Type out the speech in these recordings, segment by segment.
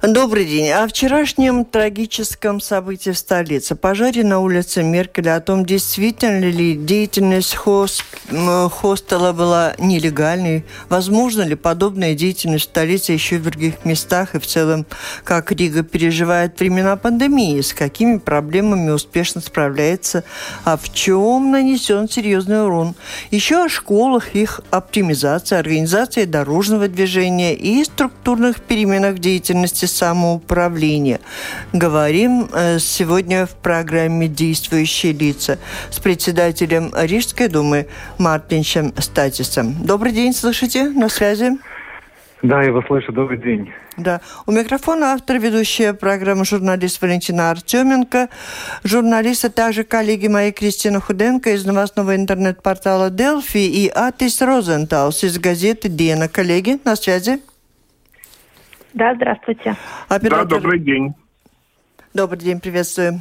Добрый день. О вчерашнем трагическом событии в столице. Пожаре на улице Меркеля. О том, действительно ли деятельность хост, хостела была нелегальной. Возможно ли подобная деятельность в столице еще в других местах. И в целом, как Рига переживает времена пандемии. С какими проблемами успешно справляется. А в чем нанесен серьезный урон. Еще о школах, их оптимизации, организации дорожного движения и структурных переменах деятельности самоуправления. Говорим э, сегодня в программе «Действующие лица» с председателем Рижской думы Мартиншем Статисом. Добрый день, слышите? На связи? Да, я вас слышу. Добрый день. Да. У микрофона автор ведущая программы журналист Валентина Артеменко. Журналисты также коллеги мои Кристина Худенко из новостного интернет-портала Делфи и Атис Розенталс из газеты Дена. Коллеги, на связи? Да, здравствуйте. Оператор... Да, добрый день. Добрый день, приветствую.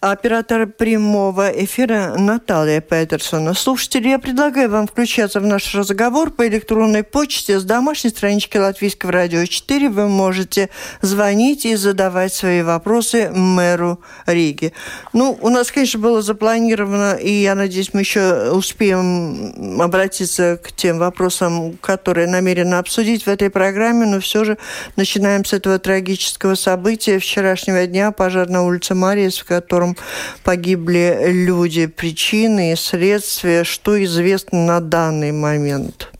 Оператор прямого эфира Наталья Петерсона. Слушатели, я предлагаю вам включаться в наш разговор по электронной почте с домашней странички Латвийского радио 4. Вы можете звонить и задавать свои вопросы мэру Риги. Ну, у нас, конечно, было запланировано, и я надеюсь, мы еще успеем обратиться к тем вопросам, которые намерены обсудить в этой программе, но все же начинаем с этого трагического события вчерашнего дня, пожар на улице Мариес, в котором погибли люди, причины и следствия, что известно на данный момент?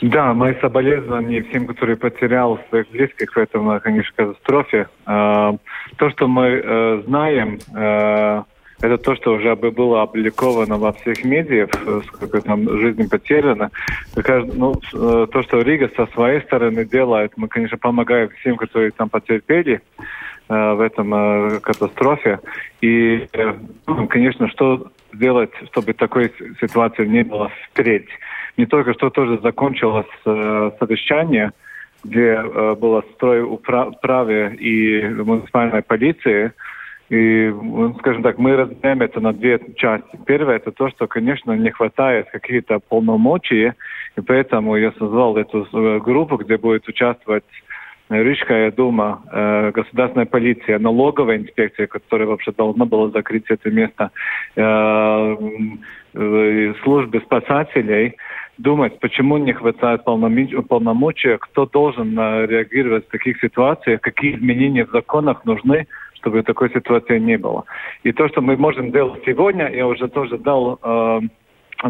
Да, мои соболезнования всем, которые потерял своих близких в этом, конечно, катастрофе. А, то, что мы э, знаем, э, это то, что уже было опубликовано во всех медиах, э, сколько там жизни потеряно. Ну, то, что Рига со своей стороны делает, мы, конечно, помогаем всем, которые там потерпели. Э, в этом э, катастрофе. И, э, ну, конечно, что сделать, чтобы такой ситуации не было впредь. Не только что тоже закончилось совещание, где было строй управы и муниципальной полиции, и, ну, скажем так, мы разделяем это на две части. Первое – это то, что, конечно, не хватает каких-то полномочий, и поэтому я создал эту группу, где будет участвовать Рижская дума, э, государственная полиция, налоговая инспекция, которая вообще должна была закрыть это место, э, э, службы спасателей, думать, почему не хватает полномочия, кто должен э, реагировать в таких ситуациях, какие изменения в законах нужны, чтобы такой ситуации не было. И то, что мы можем делать сегодня, я уже тоже дал э,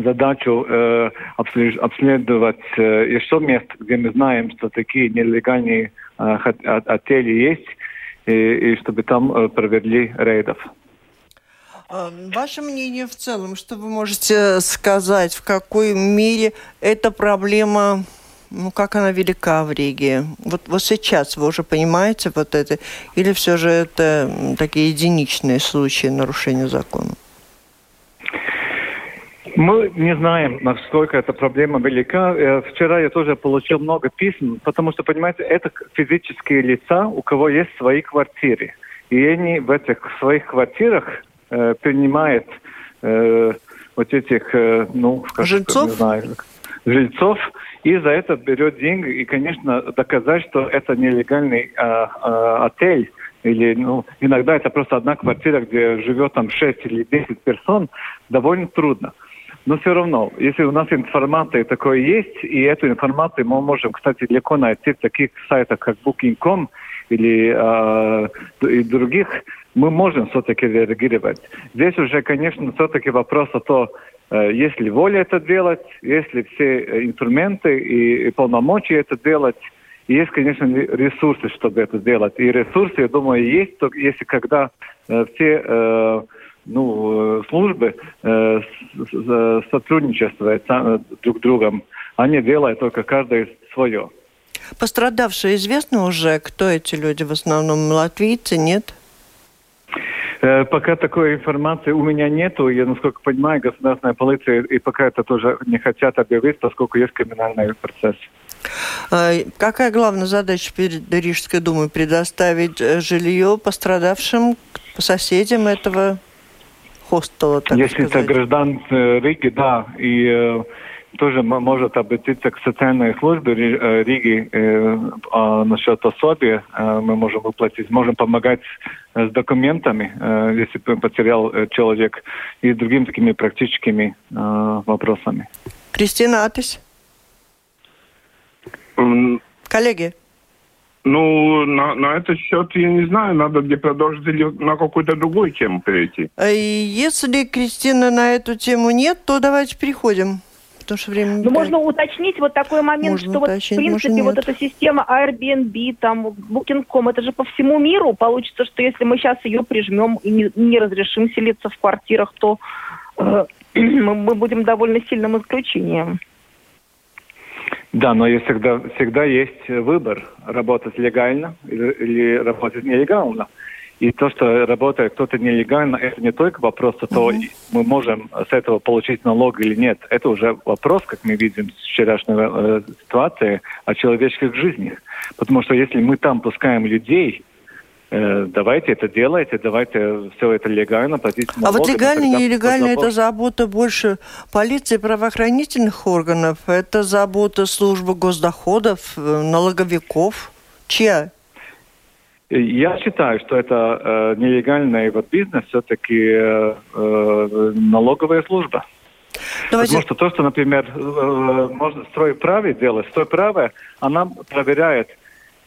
задачу э, обследовать э, еще мест, где мы знаем, что такие нелегальные э, отели есть, и, и чтобы там э, провели рейдов. А, ваше мнение в целом, что вы можете сказать, в какой мере эта проблема, ну, как она велика в Риге? Вот, вот сейчас вы уже понимаете вот это, или все же это такие единичные случаи нарушения закона? Мы не знаем, насколько эта проблема велика. Э, вчера я тоже получил много писем, потому что, понимаете, это физические лица, у кого есть свои квартиры. И они в этих своих квартирах э, принимают э, вот этих, э, ну, как жильцов? Не знаю, жильцов, и за это берет деньги. И, конечно, доказать, что это нелегальный э, э, отель, или ну, иногда это просто одна квартира, где живет там 6 или 10 персон, довольно трудно. Но все равно, если у нас информация такое есть, и эту информацию мы можем, кстати, легко найти в таких сайтах, как Booking.com или э, и других, мы можем все-таки реагировать. Здесь уже, конечно, все-таки вопрос о том, э, есть ли воля это делать, есть ли все инструменты и, и полномочия это делать, и есть, конечно, ресурсы, чтобы это сделать. И ресурсы, я думаю, есть, если когда э, все э, ну, э, службы э, сотрудничествуют друг с другом, они делают только каждый свое. Пострадавшие известно уже, кто эти люди? В основном латвийцы, нет? Э, пока такой информации у меня нету. Я, насколько понимаю, государственная полиция и пока это тоже не хотят объявить, поскольку есть криминальный процесс. А, какая главная задача перед Рижской думой? Предоставить э, жилье пострадавшим соседям этого хостела, так Если сказать? это граждан э, Риги, да, и тоже может обратиться к социальной службе э, Риги э, а насчет пособия. Э, мы можем выплатить, можем помогать с документами, если потерял человек, и другими такими практическими вопросами. Кристина Атис? Коллеги? Ну, на, на этот счет я не знаю, надо где продолжить или на какую-то другую тему перейти. Если, Кристина, на эту тему нет, то давайте переходим потому что время... Ну, можно уточнить вот такой момент, можно что уточнить, вот, в принципе, вот эта система Airbnb, там, Booking.com, это же по всему миру. Получится, что если мы сейчас ее прижмем и не, не разрешим селиться в квартирах, то э, мы, мы будем довольно сильным исключением. Да, но есть всегда, всегда есть выбор работать легально или, или работать нелегально. И то, что работает кто-то нелегально, это не только вопрос о том, mm-hmm. мы можем с этого получить налог или нет. Это уже вопрос, как мы видим с вчерашней э, ситуации, о человеческих жизнях. Потому что если мы там пускаем людей, давайте это делайте, давайте все это легально платить налоги. А вот легально, нелегально, это забота больше полиции, правоохранительных органов, это забота службы госдоходов, э, налоговиков. Чья? Я считаю, что это э, нелегальный вот бизнес все-таки э, э, налоговая служба. Давайте... Потому что то, что, например, э, можно стройправе делать, стройправе, она проверяет, э,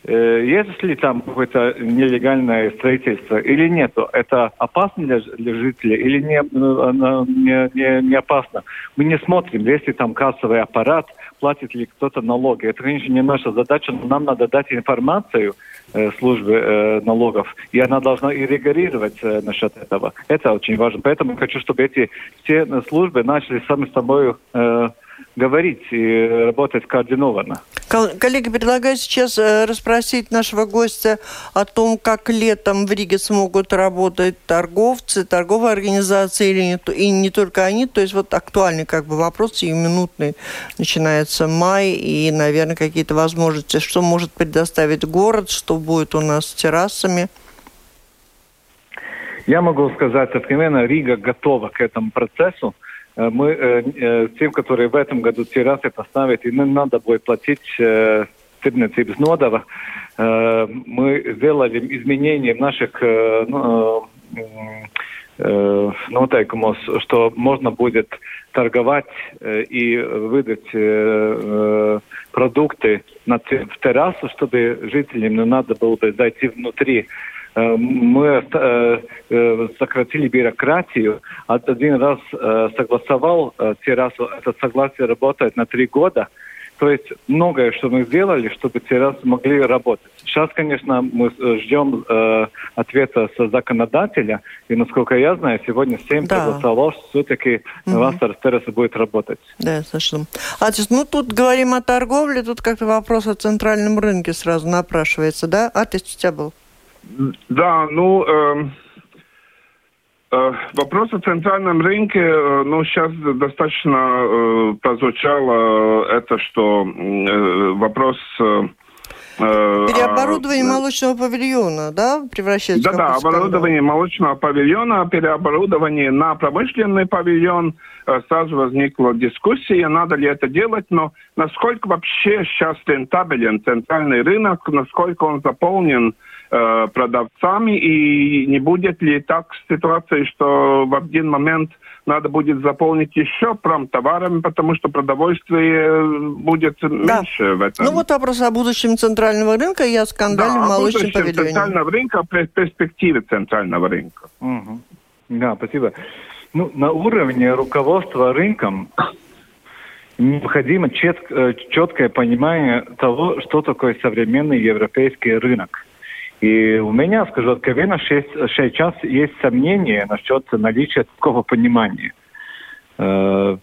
есть ли там какое-то нелегальное строительство или нет. Это опасно для, для жителей или не, э, не, не, не опасно. Мы не смотрим, есть ли там кассовый аппарат, платит ли кто-то налоги. Это, конечно, не наша задача, но нам надо дать информацию, Э, службы э, налогов, и она должна и регулировать э, насчет этого. Это очень важно. Поэтому хочу, чтобы эти все службы начали сами собой э, говорить и работать координованно. Коллеги, предлагаю сейчас э, расспросить нашего гостя о том, как летом в Риге смогут работать торговцы, торговые организации или не, и не только они. То есть вот актуальный как бы вопрос, и минутный начинается май, и, наверное, какие-то возможности, что может предоставить город, что будет у нас с террасами. Я могу сказать откровенно, Рига готова к этому процессу. Э, мы э, э, тем, которые в этом году террасы поставят, и нам надо будет платить tirdzniecības нодова, мы сделали изменения в наших ну, нотейкумos, что можно будет торговать и выдать продукты на, в террасу, чтобы жителям не надо было бы зайти внутри. Э, мы э, э, сократили бюрократию. Один раз согласовал террасу, это согласие работает на три года. То есть многое, что мы сделали, чтобы террасы могли работать. Сейчас, конечно, мы ждем э, ответа с законодателя, и, насколько я знаю, сегодня 7 да. проголосовал, что все-таки угу. Террасы будет работать. Да, слышно. Атис, ну тут говорим о торговле, тут как-то вопрос о центральном рынке сразу напрашивается, да? Атис, у тебя был? Да, ну, э, э, вопрос о центральном рынке, э, ну, сейчас достаточно э, прозвучало это, что э, вопрос... Э, э Переоборудование а, молочного павильона, да, превращается Да, да, оборудование молочного павильона, переоборудование на промышленный павильон. Э, сразу возникла дискуссия, надо ли это делать, но насколько вообще сейчас рентабелен центральный рынок, насколько он заполнен Э, продавцами, и не будет ли так ситуации, что в один момент надо будет заполнить еще прям товарами, потому что продовольствие будет да. меньше в этом. Ну вот вопрос о будущем центрального рынка и о скандале да, в молочном павильоне. центрального рынка, перспективе центрального рынка. Угу. Да, спасибо. Ну, на уровне руководства рынком необходимо чет, э, четкое понимание того, что такое современный европейский рынок. И у меня, скажу откровенно, сейчас есть сомнения насчет наличия такого понимания. Э,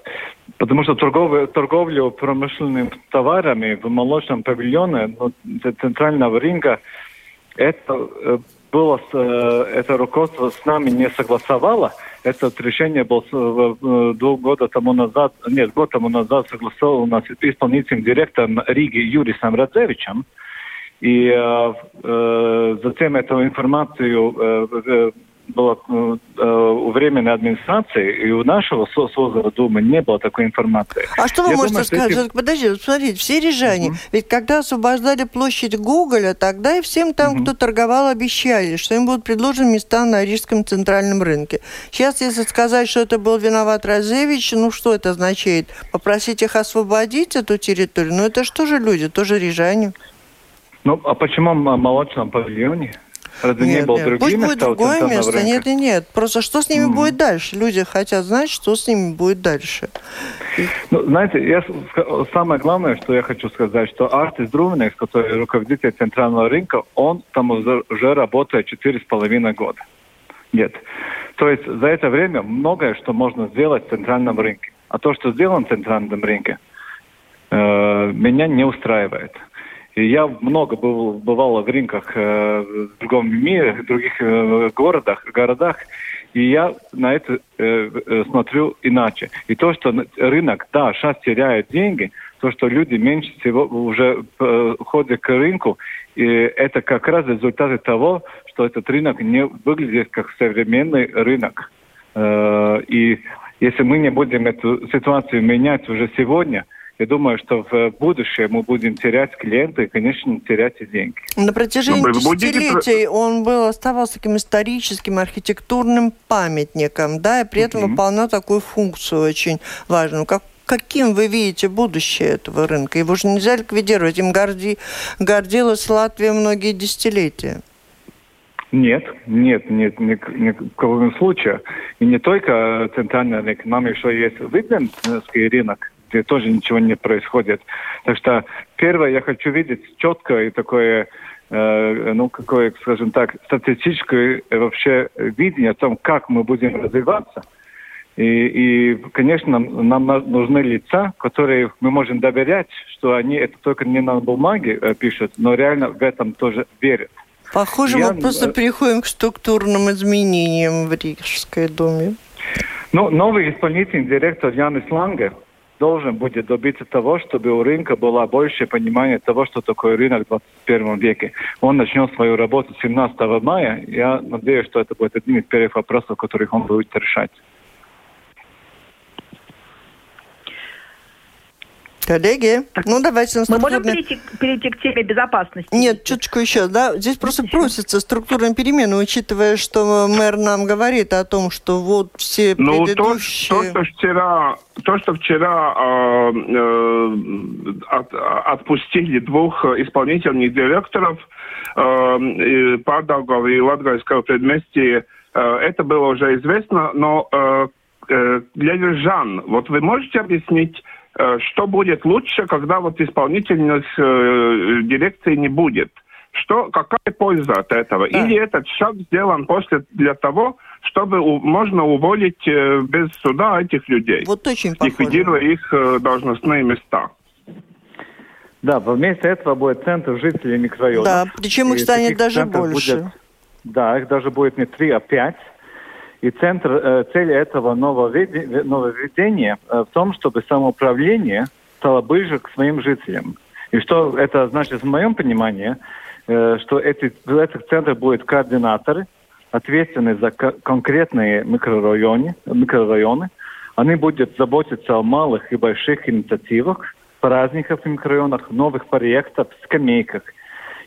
Потому что торговля, торговлю промышленными товарами в молочном павильоне ну, центрального рынка это э, было э, это руководство с нами не согласовало. Это решение было два года тому назад, нет, год тому назад согласовано с исполнительным директором Риги Юрисом Радзевичем. И э, затем эту информацию э, было э, у временной администрации и у нашего созыва Думы не было такой информации. А что вы Я можете думаю, сказать? Эти... Подождите, смотрите, все рижане, угу. ведь когда освобождали площадь Гоголя, тогда и всем там, угу. кто торговал, обещали, что им будут предложены места на рижском центральном рынке. Сейчас, если сказать, что это был виноват Розевич, ну что это означает? Попросить их освободить эту территорию? Ну это что же люди, тоже рижане? Ну, а почему в молочном павильоне? Разве нет, не было нет. Пусть будет другое место. Рынка? Нет и нет. Просто что с ними mm-hmm. будет дальше? Люди хотят знать, что с ними будет дальше. Ну, знаете, я, самое главное, что я хочу сказать, что Артис Друвенекс, который руководитель центрального рынка, он там уже работает четыре с половиной года. Нет. То есть за это время многое, что можно сделать в центральном рынке. А то, что сделано в центральном рынке, э, меня не устраивает. И я много был, бывал в рынках э, в другом мире, в других э, городах, городах, и я на это э, э, смотрю иначе. И то, что рынок, да, сейчас теряет деньги, то, что люди меньше всего уже э, ходят к рынку, и это как раз результаты того, что этот рынок не выглядит как современный рынок. Э, и если мы не будем эту ситуацию менять уже сегодня, я думаю, что в будущем мы будем терять клиента и, конечно, терять и деньги. На протяжении Но десятилетий он был, оставался таким историческим архитектурным памятником, да, и при этом mm-hmm. выполнял такую функцию очень важную. Как каким вы видите будущее этого рынка? Его же нельзя ликвидировать. Им горди, гордилась Латвия многие десятилетия. Нет, нет, нет, ни, ни в коем случае. И не только центральный рынок, нам еще есть Видленский рынок, где тоже ничего не происходит. Так что первое, я хочу видеть четкое и такое э, ну, какое, скажем так, статистическое вообще видение о том, как мы будем развиваться. И, и конечно, нам, нам нужны лица, которые мы можем доверять, что они это только не на бумаге э, пишут, но реально в этом тоже верят. Похоже, Я, мы просто переходим к структурным изменениям в Рижской думе. Ну, новый исполнительный директор Янис Ланге, должен будет добиться того, чтобы у рынка было больше понимания того, что такое рынок в 21 веке. Он начнет свою работу 17 мая. Я надеюсь, что это будет один из первых вопросов, которых он будет решать. Коллеги, ну давайте на структурные... Мы можем перейти, перейти к теме безопасности? Нет, чуточку еще, да. Здесь просто просится структурные перемены, учитывая, что мэр нам говорит о том, что вот все ну, предыдущие... То, то, что вчера, то, что вчера э, э, от, отпустили двух исполнительных директоров э, Падалгова и Латгальского предместья, э, это было уже известно, но э, э, для Жан, вот вы можете объяснить, что будет лучше, когда вот исполнительных э, дирекции не будет? Что, какая польза от этого? Да. Или этот шаг сделан после для того, чтобы у, можно уволить э, без суда этих людей, вот очень похоже. ликвидируя их э, должностные места? Да, вместо этого будет центр жителей микрорайона. Да, причем их станет даже больше. Будет, да, их даже будет не три, а пять. И центр, э, цель этого нововведения э, в том, чтобы самоуправление стало ближе к своим жителям. И что это значит в моем понимании, э, что эти, в этих центрах будут координаторы, ответственные за конкретные микрорайоны, микрорайоны. Они будут заботиться о малых и больших инициативах, праздниках в микрорайонах, новых проектах, скамейках.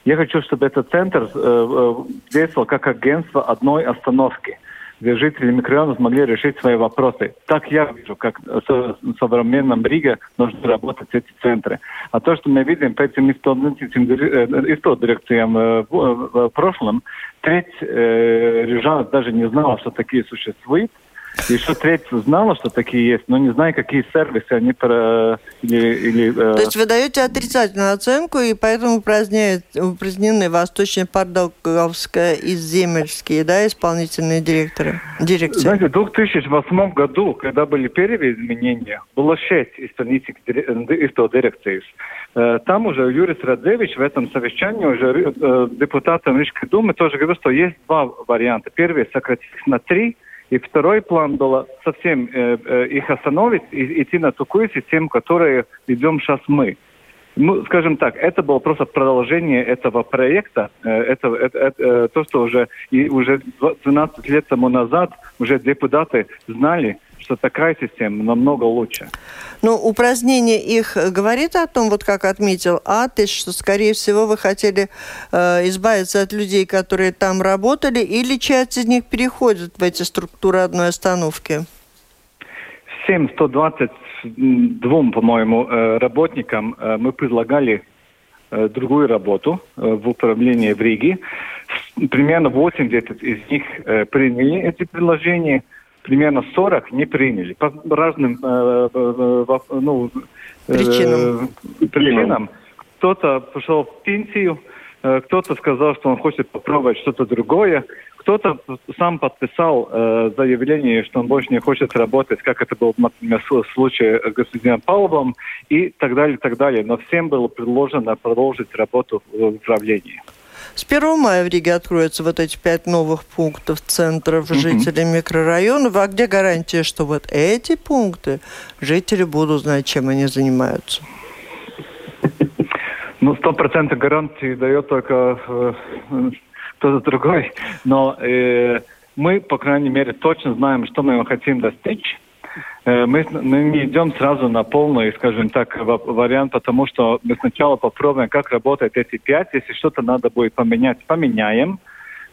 Я хочу, чтобы этот центр э, действовал как агентство одной остановки – где жители микрорайона смогли решить свои вопросы. Так я вижу, как в современном Риге должны работать эти центры. А то, что мы видим по этим дирекциям э, в прошлом, треть э, рижан даже не знала, что такие существуют. Еще треть знала, что такие есть, но не знаю, какие сервисы они про... Или, или, э... То есть вы даете отрицательную оценку, и поэтому упразднены Восточно-Пардоговская и Земельские, да, исполнительные директоры? Дирекции. Знаете, в 2008 году, когда были первые изменения, было шесть исполнительных дирекций. Э, там уже Юрис Радзевич в этом совещании уже э, депутатам Рижской думы тоже говорил, что есть два варианта. Первый сократить на три, и второй план был совсем э, э, их остановить и идти на такую систему, которую ведем сейчас мы. Ну, скажем так, это было просто продолжение этого проекта. Э, это, это, это э, то, что уже, и уже 12 лет тому назад уже депутаты знали, что такая система намного лучше. Ну, упразднение их говорит о том, вот как отметил Атыш, что, скорее всего, вы хотели э, избавиться от людей, которые там работали, или часть из них переходит в эти структуры одной остановки? Всем 122, по-моему, э, работникам э, мы предлагали э, другую работу в управлении в Риге. Примерно 80 из них приняли эти предложения – примерно 40 не приняли по разным э, э, э ну, э, причинам. причинам. Кто-то пошел в пенсию, э, кто-то сказал, что он хочет попробовать что-то другое, кто-то сам подписал э, заявление, что он больше не хочет работать, как это было, например, в случае с господином Павловым, и так далее, и так далее. Но всем было предложено продолжить работу в управлении. С 1 мая в Риге откроются вот эти пять новых пунктов центров жителей микрорайонов. А где гарантия, что вот эти пункты жители будут знать, чем они занимаются? Ну, сто процентов гарантии дает только э, кто-то другой. Но э, мы, по крайней мере, точно знаем, что мы хотим достичь. Э, мы, мы не идем сразу на полный, скажем так, вариант, потому что мы сначала попробуем, как работают эти пять. Если что-то надо будет поменять, поменяем.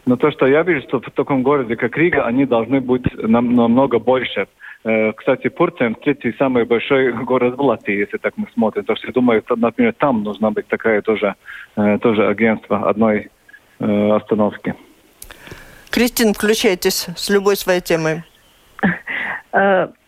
Но то, что я вижу, что в таком городе, как Рига, они должны быть нам, намного больше. Э, кстати, Пурцем третий самый большой город в Латвии, если так мы смотрим. То что я думаю, например, там нужна быть такая тоже, э, тоже агентство одной остановки. Кристин, включайтесь с любой своей темой.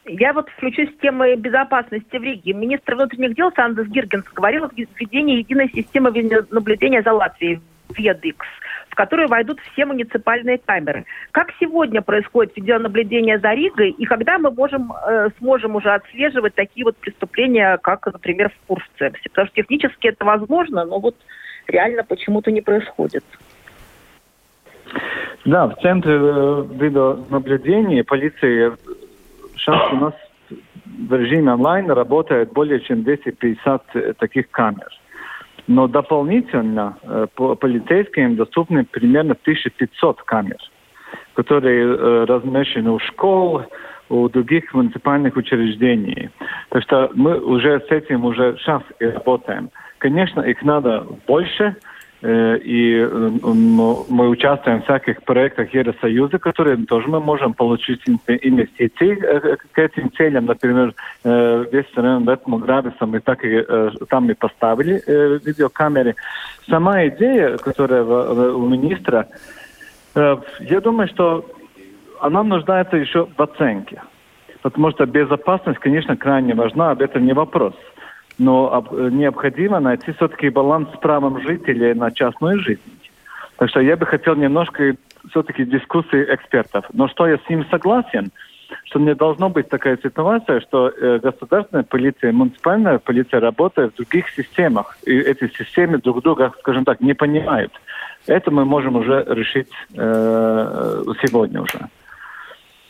Я вот включусь с темой безопасности в Риге. Министр внутренних дел Сандес Гиргенс говорил о введении единой системы наблюдения за Латвией, ВЕДИКС, в которую войдут все муниципальные камеры. Как сегодня происходит видеонаблюдение за Ригой, и когда мы можем, э, сможем уже отслеживать такие вот преступления, как, например, в Курсцепсе? Потому что технически это возможно, но вот реально почему-то не происходит. Да, в центре э, видеонаблюдения полиции сейчас у нас в режиме онлайн работает более чем 250 э, таких камер. Но дополнительно э, по полицейским доступны примерно 1500 камер, которые э, размещены у школ, у других муниципальных учреждений. Так что мы уже с этим уже сейчас и работаем. Конечно, их надо больше, и э, мы участвуем в всяких проектах Евросоюза, которые тоже мы можем получить инвестиции э, к этим целям. Например, весь район Ветму Грависа мы так и там и поставили видеокамеры. Сама идея, которая у министра, я думаю, что она нуждается еще в оценке. Потому что безопасность, конечно, крайне важна, об этом не вопрос но необходимо найти все-таки баланс с правом жителей на частную жизнь. Так что я бы хотел немножко все-таки дискуссии экспертов. Но что я с ним согласен, что не должно быть такая ситуация, что э, государственная полиция, муниципальная полиция работает в других системах, и эти системы друг друга, скажем так, не понимают. Это мы можем уже решить э, сегодня уже.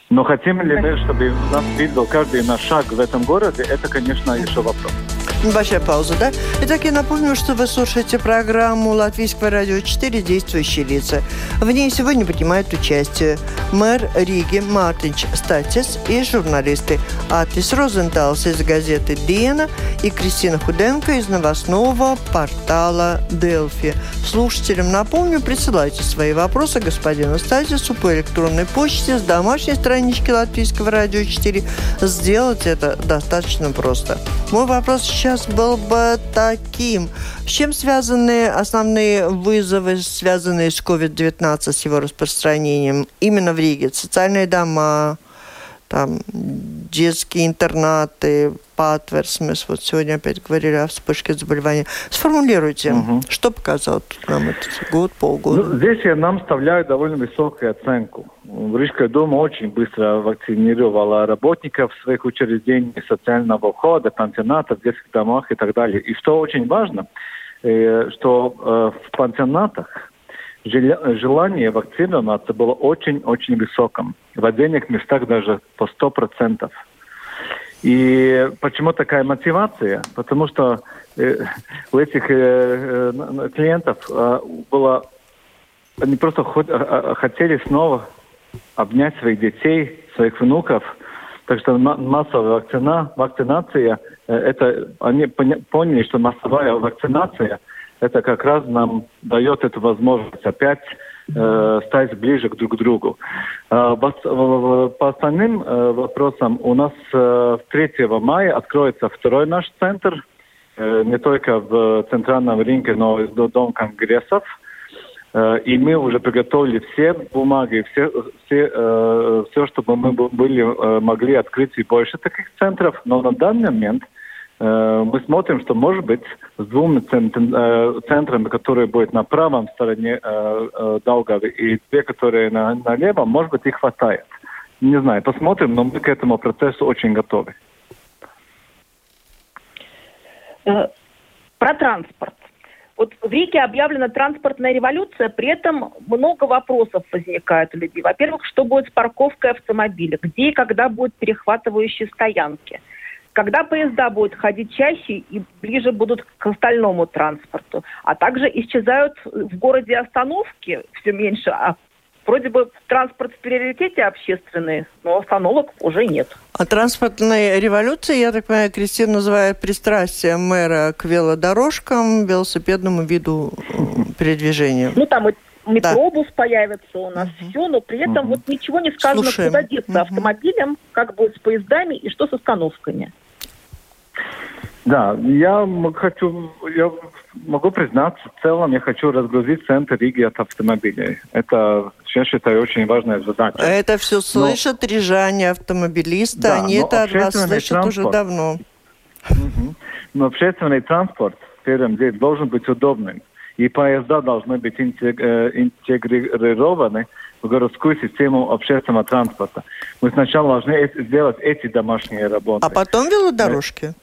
Но хотим ли мы, чтобы нас видел каждый наш шаг в этом городе, это, конечно, еще вопрос. Небольшая пауза, да? Итак, я напомню, что вы слушаете программу Латвийского радио 4 «Действующие лица». В ней сегодня принимают участие мэр Риги Мартинч Статис и журналисты Атис Розенталс из газеты «Диена» и Кристина Худенко из новостного портала «Делфи». Слушателям напомню, присылайте свои вопросы господину Статису по электронной почте с домашней странички Латвийского радио 4. Сделать это достаточно просто. Мой вопрос сейчас был бы таким. С чем связаны основные вызовы, связанные с COVID-19, с его распространением именно в Риге? Социальные дома, там детские интернаты, патверсмес, вот сегодня опять говорили о вспышке заболевания. Сформулируйте, угу. что показал нам этот год, полгода? Ну, здесь я нам вставляю довольно высокую оценку. Рижская дума очень быстро вакцинировала работников своих учреждений, социального ухода, пансионатов, детских домах и так далее. И что очень важно, э, что э, в пансионатах желание вакцинироваться было очень-очень высоким. В отдельных местах даже по 100%. И почему такая мотивация? Потому что э, у этих э, э, клиентов э, было... Они просто хот, э, хотели снова обнять своих детей, своих внуков. Так что массовая вакцина, вакцинация, э, это они поняли, что массовая вакцинация – это как раз нам дает эту возможность опять э, стать ближе друг к другу. Э, по остальным э, вопросам у нас э, 3 мая откроется второй наш центр, э, не только в Центральном рынке, но и в Дом конгрессов. Э, и мы уже приготовили все бумаги, все, все, э, все чтобы мы были, э, могли открыть и больше таких центров. Но на данный момент – мы смотрим, что, может быть, с двумя э, центрами, которые будут на правом стороне э, Даугавы и те, которые на, на левом, может быть, их хватает. Не знаю, посмотрим, но мы к этому процессу очень готовы. Про транспорт. Вот в Риге объявлена транспортная революция, при этом много вопросов возникает у людей. Во-первых, что будет с парковкой автомобиля? Где и когда будут перехватывающие стоянки? Когда поезда будут ходить чаще и ближе будут к остальному транспорту. А также исчезают в городе остановки все меньше, а вроде бы транспорт в приоритете общественный, но остановок уже нет. А транспортная революция, я так понимаю, Кристина называет пристрастие мэра к велодорожкам, велосипедному виду передвижения. Ну, там и метробус да. появится у нас, угу. все, но при этом угу. вот ничего не сказано, Слушаем. куда деться угу. автомобилем, как будет с поездами и что с остановками. Да, я хочу, я могу признаться, в целом я хочу разгрузить центр Риги от автомобилей. Это, я считаю, очень важная задача. Это все слышат но, рижане, автомобилисты, да, они это от вас слышат транспорт, уже давно. Угу. Но общественный транспорт, в первом деле, должен быть удобным. И поезда должны быть э, интегрированы в городскую систему общественного транспорта. Мы сначала должны сделать эти домашние работы. А потом велодорожки?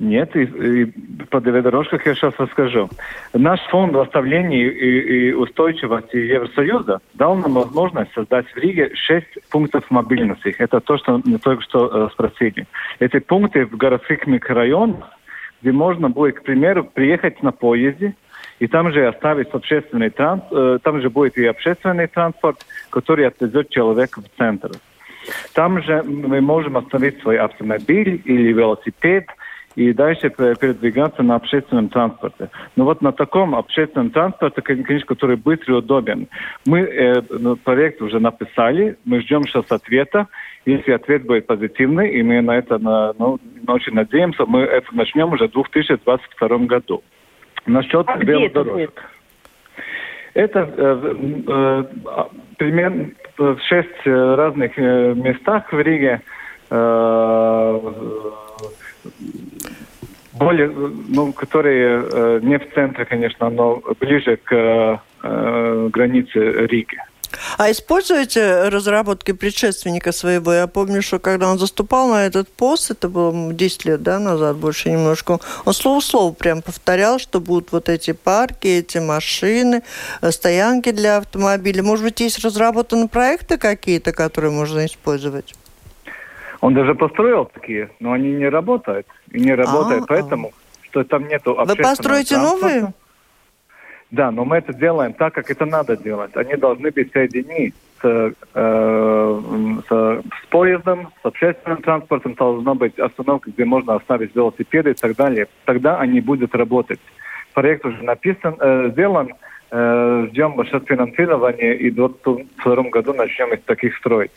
Нет, и, и по дорожках я сейчас расскажу. Наш фонд восстановления и, и устойчивости Евросоюза дал нам возможность создать в Риге шесть пунктов мобильности. Это то, что мы только что э, спросили. Эти пункты в городских микрорайонах, где можно будет, к примеру, приехать на поезде, и там же оставить общественный транспорт, э, там же будет и общественный транспорт, который отвезет человека в центр. Там же мы можем остановить свой автомобиль или велосипед – и дальше передвигаться на общественном транспорте. Но вот на таком общественном транспорте, конечно, который быстро и удобен. Мы э, ну, проект уже написали, мы ждем сейчас ответа. Если ответ будет позитивный, и мы на это на, ну, очень надеемся, мы это начнем уже в 2022 году. Насчет а это будет? Это э, э, примерно в шесть разных э, местах в Риге. Э, более, ну, которые э, не в центре, конечно, но ближе к э, границе Риги. А используете разработки предшественника своего? Я помню, что когда он заступал на этот пост, это было 10 лет да, назад, больше немножко, он слово в слово прям повторял, что будут вот эти парки, эти машины, э, стоянки для автомобилей. Может быть, есть разработаны проекты какие-то, которые можно использовать? Он даже построил такие, но они не работают. И не работают, А-а-а. поэтому, что там нету Вы построите новые? Да, но мы это делаем так, как это надо делать. Они должны быть соединены с, э, с, с поездом, с общественным транспортом, должна быть остановка, где можно оставить велосипеды и так далее. Тогда они будут работать. Проект уже написан, э, сделан, э, ждем сейчас финансирования и в 2022 году начнем из таких строить.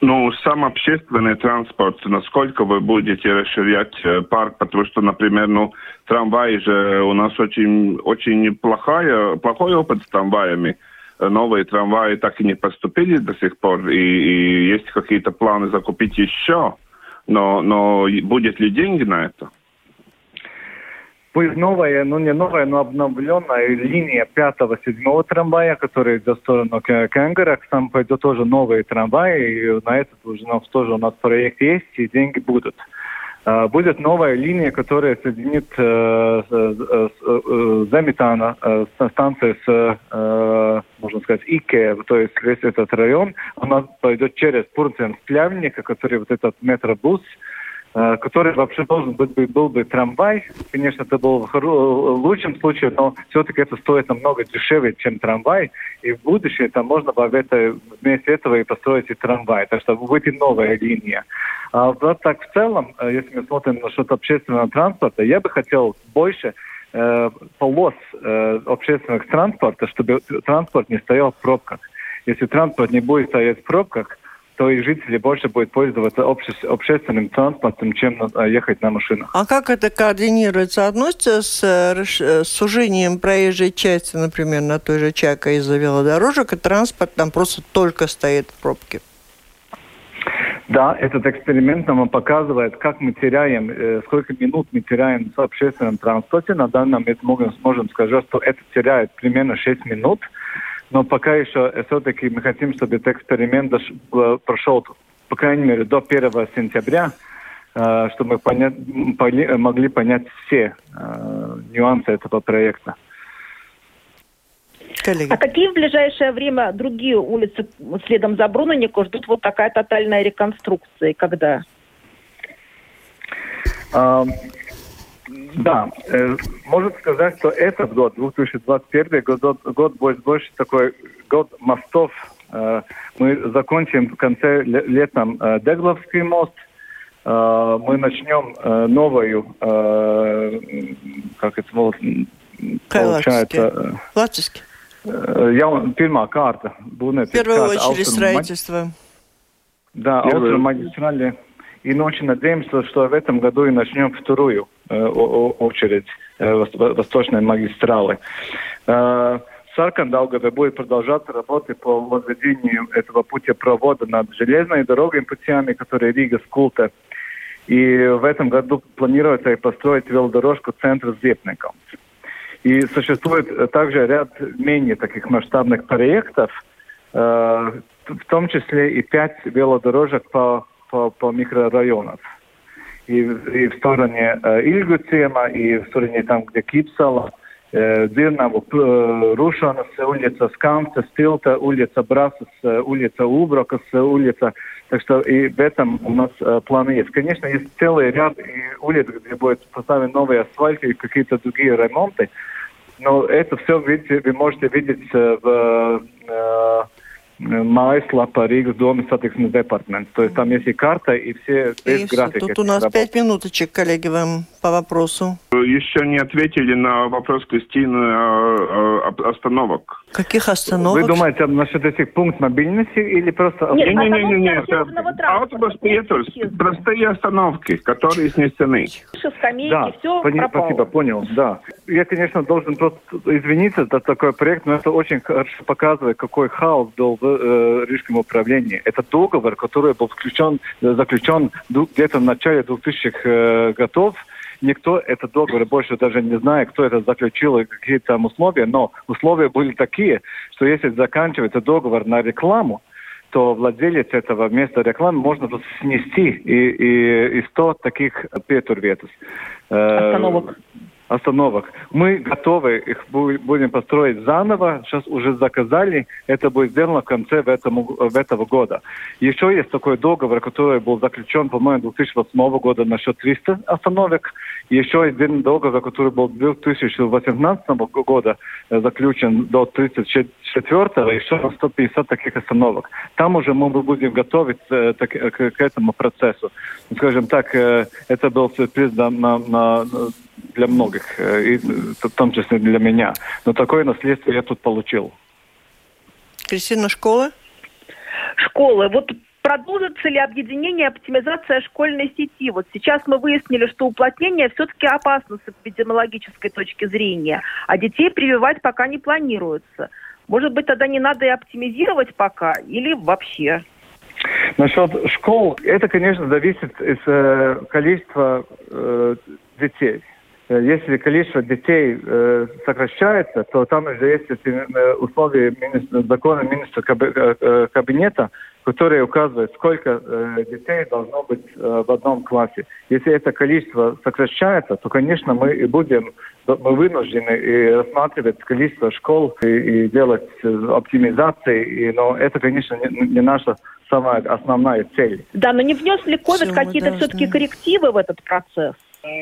Ну, сам общественный транспорт, насколько вы будете расширять э, парк, потому что, например, ну, трамваи же у нас очень, очень плохая, плохой опыт с трамваями. новые трамваи так и не поступили до сих пор, и, и есть какие-то планы закупить еще, но, но будет ли деньги на это? Будет новая, ну не новая, но обновленная линия пятого, седьмого трамвая, который идет в сторону Кенгера. Там пойдет тоже новые трамваи, и на это уже, тоже у нас проект есть, и деньги будут. А, будет новая линия, которая соединит э, э, э, Заметана э, станции с, э, можно сказать, Ике, то есть весь этот район. Она пойдет через Пурцен Плявника, который вот этот метробус, Э, который вообще должен быть был бы трамвай. Конечно, это был в лучшем случае, но все-таки это стоит намного дешевле, чем трамвай. И в будущем там можно бы это, вместе этого и построить и трамвай. Так что будет новая линия. А вот так в целом, э, если мы смотрим на что-то общественного транспорта, я бы хотел больше э, полос э, общественных транспорта, чтобы транспорт не стоял в пробках. Если транспорт не будет стоять в пробках, то и жители больше будут пользоваться обще, общественным транспортом, чем ехать на машинах. А как это координируется? Относится с э, э, сужением проезжей части, например, на той же Чака из-за велодорожек, и транспорт там просто только стоит в пробке? Да, этот эксперимент нам показывает, как мы теряем, э, сколько минут мы теряем в общественном транспорте. На данном можем, можем сказать, что это теряет примерно 6 минут. Но пока еще все-таки мы хотим, чтобы этот эксперимент прошел, по крайней мере, до 1 сентября, э, чтобы мы понять, могли понять все э, нюансы этого проекта. Коллеги. А какие в ближайшее время другие улицы следом за Бруненико ждут вот такая тотальная реконструкция? Когда? Да, э, можно сказать, что этот год, 2021 год, год будет больше такой год мостов. Э, мы закончим в конце летом э, Дегловский мост, э, мы начнем э, новую, э, как это получается... Латвийский. Э, я, первая карта. В первую очередь строительство. Да, автомагистрали. И очень надеемся, что в этом году и начнем вторую э, очередь э, восточной магистралы. Э, Саркан будет продолжать работы по возведению этого путепровода над железной дорогой путями, которые Рига Скулта. И в этом году планируется построить велодорожку центра Зепников. И существует также ряд менее таких масштабных проектов, э, в том числе и пять велодорожек по по, по микрорайонам. И, и в стороне э, Ильгуцема, и в стороне там, где Кипсала, э, Дзирнаву, э, Рушанас, улица Сканца, Стилта, улица Брасас, э, улица Убракас, улица. Так что и в этом у нас э, планы есть. Конечно, есть целый ряд и улиц, где будет поставлен новый асфальт и какие-то другие ремонты. Но это все видите, вы можете видеть э, в э, mājaslapā Рīgas дома сатексmes департамент. То есть там есть и карта, и все весь график. Тут у нас пять минуточек, коллеги, вам по вопросу. Еще не ответили на вопрос Кристины остановок. Каких остановок? Вы думаете насчет этих пунктов мобильности или просто... Нет, не, не, не, не, Автобус Петрус, простые остановки, которые снесены. Скамейки, да, все пони, Спасибо, понял, да. Я, конечно, должен просто извиниться за такой проект, но это очень хорошо показывает, какой хаос был в э, Рижском управлении. Это договор, который был заключен, заключен где-то в начале 2000-х э, годов, никто этот договор больше даже не знает, кто это заключил и какие там условия, но условия были такие, что если заканчивается договор на рекламу, то владелец этого места рекламы можно снести и, и, и 100 таких петурветов. Остановок остановок. Мы готовы их будем построить заново. Сейчас уже заказали. Это будет сделано в конце в этом, в этого года. Еще есть такой договор, который был заключен, по-моему, 2008 года насчет 300 остановок. Еще один договор, который был 2018 года э, заключен до 34 еще 150 таких остановок. Там уже мы будем готовить э, так, к, этому процессу. Скажем так, э, это был сюрприз на, на, на для многих, э, и в том числе для меня. Но такое наследство я тут получил. Кристина, школа? Школы. Вот продолжится ли объединение и оптимизация школьной сети? Вот сейчас мы выяснили, что уплотнение все-таки опасно с эпидемиологической точки зрения, а детей прививать пока не планируется. Может быть, тогда не надо и оптимизировать пока, или вообще? Насчет школ, это, конечно, зависит от э, количества э, детей. Э, если количество детей э, сокращается, то там уже есть э, условия министра, закона министра э, кабинета, которые указывают, сколько э, детей должно быть э, в одном классе. Если это количество сокращается, то, конечно, мы и будем, мы вынуждены и рассматривать количество школ и, и делать оптимизации, и, но это, конечно, не, не наша самая основная цель. Да, но не внес ли COVID какие-то все-таки коррективы в этот процесс?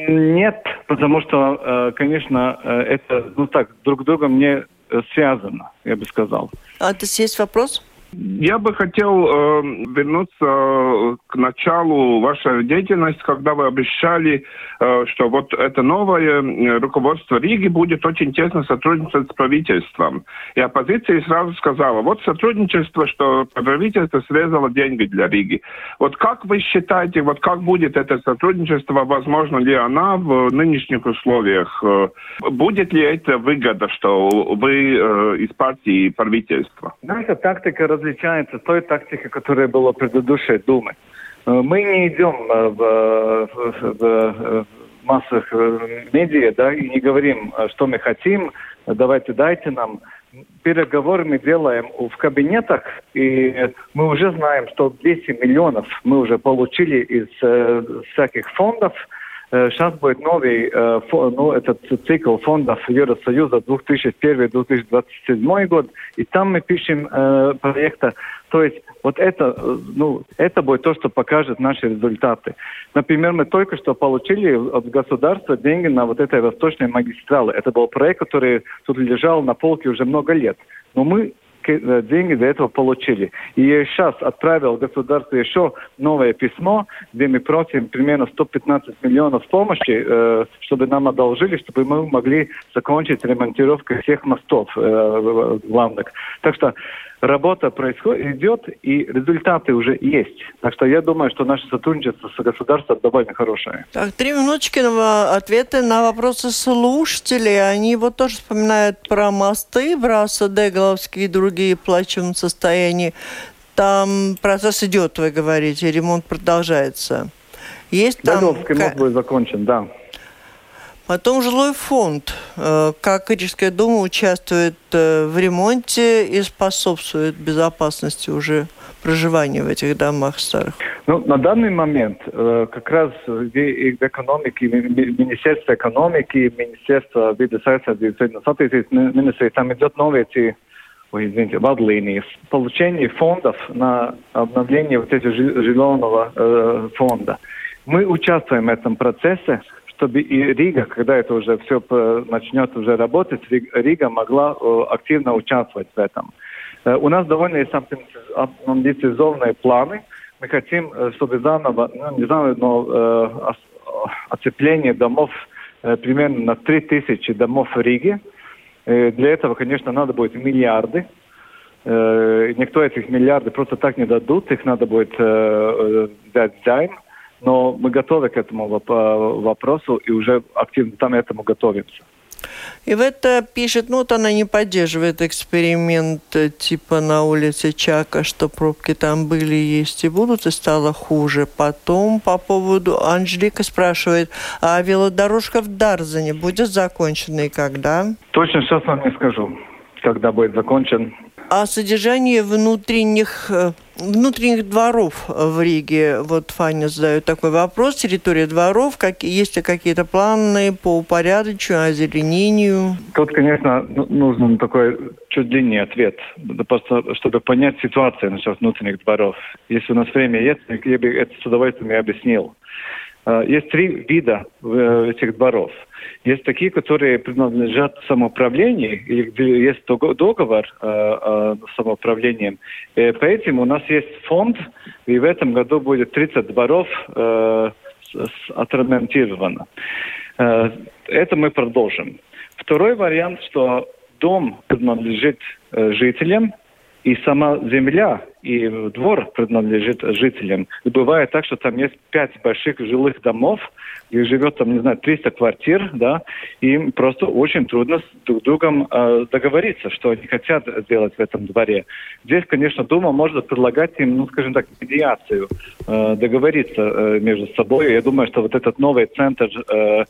Нет, потому что, э, конечно, э, это ну так друг с другом не связано, я бы сказал. А это есть вопрос? Я бы хотел э, вернуться к началу вашей деятельности, когда вы обещали, э, что вот это новое э, руководство Риги будет очень тесно сотрудничать с правительством. И оппозиция сразу сказала, вот сотрудничество, что правительство срезало деньги для Риги. Вот как вы считаете, вот как будет это сотрудничество, возможно ли она в нынешних условиях? Э, будет ли это выгода, что вы э, из партии правительства? Наша тактика различается той тактикой, которая была в предыдущей Думе. Э, мы не идем э, в, в, в массах э, медиа да, и не говорим, что мы хотим, давайте дайте нам. Переговоры мы делаем в кабинетах, и мы уже знаем, что 200 миллионов мы уже получили из э, всяких фондов, Сейчас будет новый ну, этот цикл фондов Евросоюза 2001-2027 год, и там мы пишем э, проекта то есть вот это, э, ну, это будет то, что покажет наши результаты. Например, мы только что получили от государства деньги на вот этой восточной магистрали. Это был проект, который тут лежал на полке уже много лет. Но мы Э, деньги для этого получили. И я сейчас отправил государству еще новое письмо, где мы просим примерно 115 миллионов помощи, э, чтобы нам одолжили, чтобы мы могли закончить ремонтировку всех мостов э, главных. Так что работа происходит, идет, и результаты уже есть. Так что я думаю, что наше сотрудничество с государством довольно хорошее. Так, три минуточки на ответы на вопросы слушателей. Они вот тоже вспоминают про мосты, Браса, Деголовский и другие в плачевном состоянии. Там процесс идет, вы говорите, ремонт продолжается. Есть там... Деголовский мост будет закончен, да. Потом жилой фонд. Э, как Рижская дума участвует э, в ремонте и способствует безопасности уже проживания в этих домах старых? Ну, на данный момент э, как раз в экономике, Министерство экономики, Министерство вида ministrija, там идет новые эти ой, извините, вадлинии, получение фондов на обновление вот этого жилого э, фонда. Мы участвуем в этом процессе, чтобы и Рига, когда это уже все начнет уже работать, Рига могла активно участвовать в этом. Э, у нас довольно есть амбициозные планы. Мы хотим, э, чтобы заново, ну, не знаю, но э, оцепление домов э, примерно на 3000 домов в Риге. Э, для этого, конечно, надо будет миллиарды. Э, никто этих миллиардов просто так не дадут, их надо будет э, взять займ но мы готовы к этому вопросу и уже активно там этому готовимся. И в это пишет, ну вот она не поддерживает эксперимент э, типа на улице Чака, что пробки там были, есть и будут, и стало хуже. Потом по поводу, Анжелика спрашивает, а велодорожка в Дарзане будет закончена и когда? Точно сейчас вам не скажу, когда будет закончен о содержании внутренних, э, внутренних дворов в Риге. Вот Фаня задает такой вопрос. Территория дворов, как, есть ли какие-то планы по упорядочению, озеленению? Тут, конечно, ну, нужен такой чуть длиннее ответ, просто чтобы понять ситуацию насчет внутренних дворов. Если у нас время есть, я бы это с удовольствием объяснил. Э, есть три вида э, этих дворов. Есть такие, которые принадлежат самоуправлению, или есть договор э, с самоуправлением. И поэтому у нас есть фонд, и в этом году будет 30 дворов отремонтировано. Это мы продолжим. Второй вариант, что дом принадлежит жителям, и сама земля и двор принадлежит жителям. И бывает так, что там есть пять больших жилых домов, где живет там, не знаю, 300 квартир, да, и им просто очень трудно с друг другом э, договориться, что они хотят сделать в этом дворе. Здесь, конечно, Дума может предлагать им, ну, скажем так, медиацию, э, договориться э, между собой. Я думаю, что вот этот новый центр э,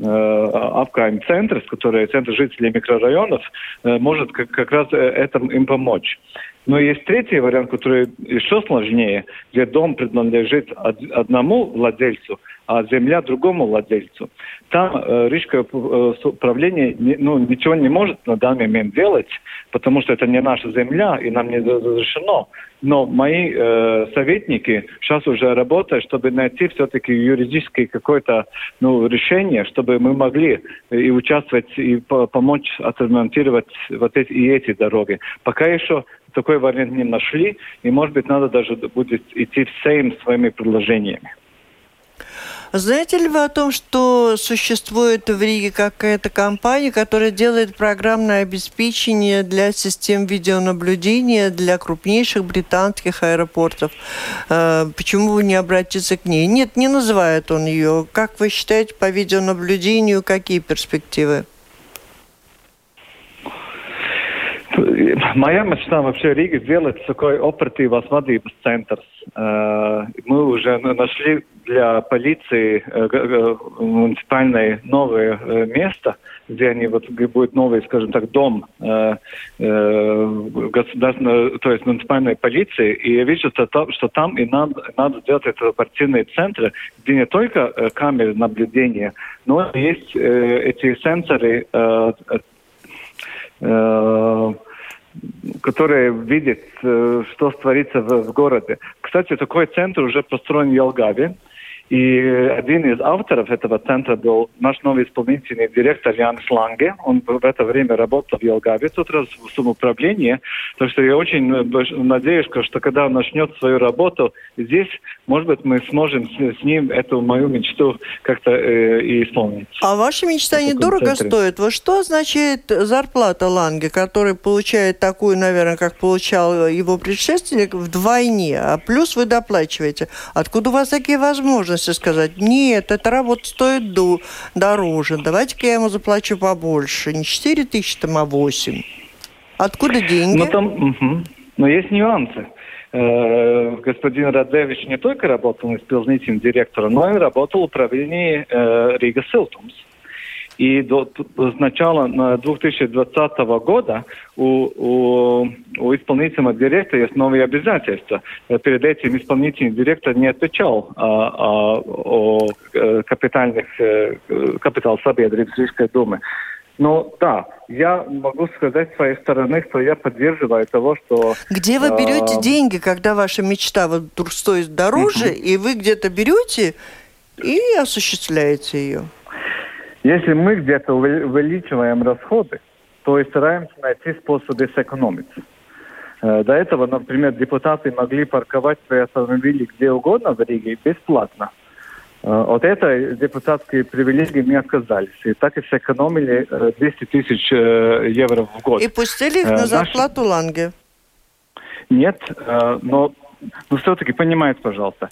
Апкайм центр, который центр жителей микрорайонов, э, может как, как раз э, этому им помочь. Но есть третий вариант, который еще сложнее, где дом принадлежит одному владельцу, а земля другому владельцу. Там э, Рижское э, управление не, ну, ничего не может на данный момент делать, потому что это не наша земля и нам не разрешено. Но мои э, советники сейчас уже работают, чтобы найти все-таки юридическое какое-то ну, решение, чтобы мы могли и участвовать, и по помочь отремонтировать вот эти, и эти дороги. Пока еще такой вариант не нашли, и, может быть, надо даже будет идти всем своими предложениями. Знаете ли вы о том, что существует в Риге какая-то компания, которая делает программное обеспечение для систем видеонаблюдения для крупнейших британских аэропортов? Э, почему вы не обратиться к ней? Нет, не называет он ее. Как вы считаете, по видеонаблюдению какие перспективы? Моя мечта вообще Риге сделать такой оперативный vadības центр. Мы уже нашли для полиции муниципальное новое место, где они вот будет новый, скажем так, дом государственной, то есть муниципальной полиции. И я вижу, что, там и надо, надо сделать этот оперативный центр, где не только камеры наблюдения, но есть эти сенсоры Э, которые видят, э, что творится в, в городе. Кстати, такой центр уже построен в Елгаве. И один из авторов этого центра был наш новый исполнительный директор Янс Ланге. Он в это время работал в Елгаве, тут раз в самоуправлении. Так что я очень надеюсь, что когда он начнет свою работу здесь, может быть, мы сможем с, ним эту мою мечту как-то э, и исполнить. А ваша мечта недорого стоит. Вот что означает зарплата Ланге, который получает такую, наверное, как получал его предшественник, вдвойне, а плюс вы доплачиваете. Откуда у вас такие возможности? Возможности сказать, нет, эта работа стоит до, дороже, давайте-ка я ему заплачу побольше. Не 4 тысячи, там, а 8. Откуда деньги? Ну, там, угу. Но есть нюансы. Э, господин Радевич не только работал исполнительным директором, но и работал в управлении э, Рига Силтумс. И до, с начала 2020 года у, у, у исполнительного директора есть новые обязательства. Перед этим исполнительный директор не отвечал а, а, о э, капитальных э, капитал Собедрības Рижской думы. Ну да, я могу сказать с своей стороны, что я поддерживаю того, что... Где вы берете э, деньги, когда ваша мечта вдруг стоит дороже, uh-huh. и вы где-то берете и осуществляете ее? Если мы где-то увеличиваем расходы, то и стараемся найти способы сэкономить. Э, до этого, например, депутаты могли парковать свои автомобили где угодно в Риге бесплатно. Э, от этой депутатской привилегии мы отказались. И так и сэкономили 200 э, тысяч евро в год. И пустили их на зарплату Ланге? Нет, но, но все-таки понимаете, пожалуйста,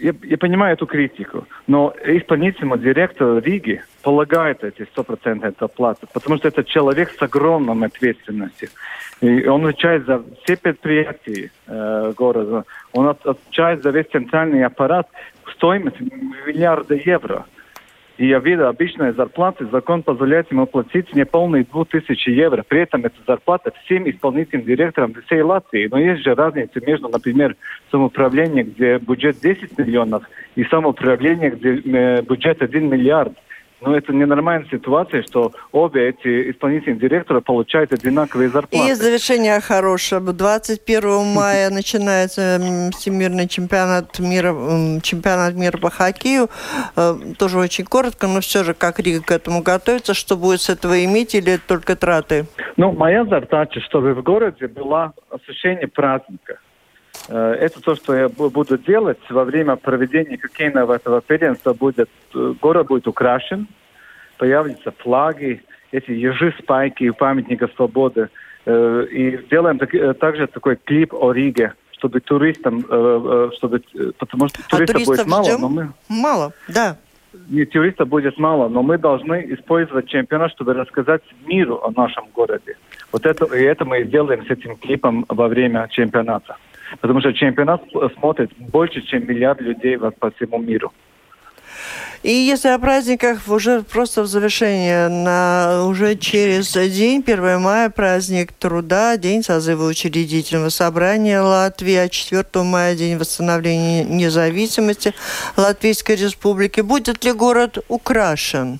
я, я понимаю эту критику, но исполнительному директору Риги полагает эти 100% оплаты, потому что это человек с огромной ответственностью. И он отвечает за все предприятия э, города, он отвечает за весь центральный аппарат, стоимость миллиарда евро. И я видел обычные зарплаты, закон позволяет ему платить неполные 2000 евро. При этом это зарплата всем исполнительным директорам всей Латвии. Но есть же разница между, например, самоуправлением, где бюджет 10 миллионов, и самоуправлением, где э, бюджет 1 миллиард. Но это ненормальная ситуация, что обе эти исполнительные директора получают одинаковые зарплаты. И завершение хорошее. 21 мая начинается Всемирный чемпионат мира, чемпионат мира по хоккею. Э, тоже очень коротко, но все же, как Рига к этому готовится, что будет с этого иметь или только траты? Ну, моя задача, чтобы в городе было ощущение праздника. Э, это то, что я буду делать во время проведения хоккейного этого первенства. Будет, э, город будет украшен, появятся флаги, эти ежи спайки у памятника свободы. Э, и делаем так, также такой клип о Риге, чтобы туристам, чтобы, потому что туристов, а туристов будет мало, ждем? но мы... Мало, да. Не туристов будет мало, но мы должны использовать чемпионат, чтобы рассказать миру о нашем городе. Вот это, и это мы сделаем с этим клипом во время чемпионата. Потому что чемпионат смотрит больше, чем миллиард людей по всему миру. И если о праздниках уже просто в завершение, на, уже через день, 1 мая, праздник труда, день созыва учредительного собрания Латвии, а 4 мая день восстановления независимости Латвийской Республики. Будет ли город украшен?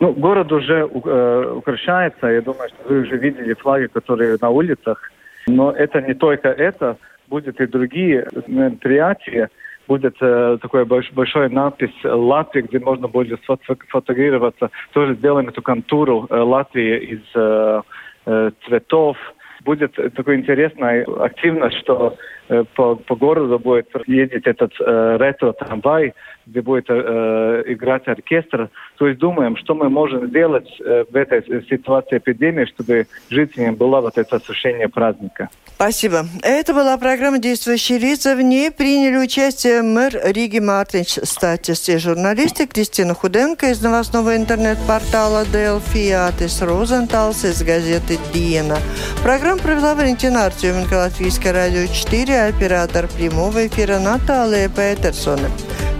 Ну, город уже э, украшается. Я думаю, что вы уже видели флаги, которые на улицах. Но это не только это. Будет и другие мероприятия будет э, такой больш, большой надпись Латвии, где можно будет фотографироваться. Тоже сделаем эту контуру э, Латвии из э, э, цветов. Будет такой интересная активность, что по, по городу будет ездить этот э, ретро-трамвай, где будет э, играть оркестр. То есть думаем, что мы можем сделать э, в этой ситуации эпидемии, чтобы жителям было вот это ощущение праздника. Спасибо. Это была программа «Действующие лица». В ней приняли участие мэр Риги Мартинч Статис и журналисты Кристина Худенко из новостного интернет-портала Делфи Атис Розенталс из газеты «Диена». Программу провела Валентина Артеменко, Латвийское радио 4, оператор прямого эфира Наталья Петерсона.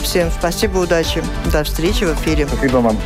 Всем спасибо, удачи. До встречи в эфире. Спасибо вам.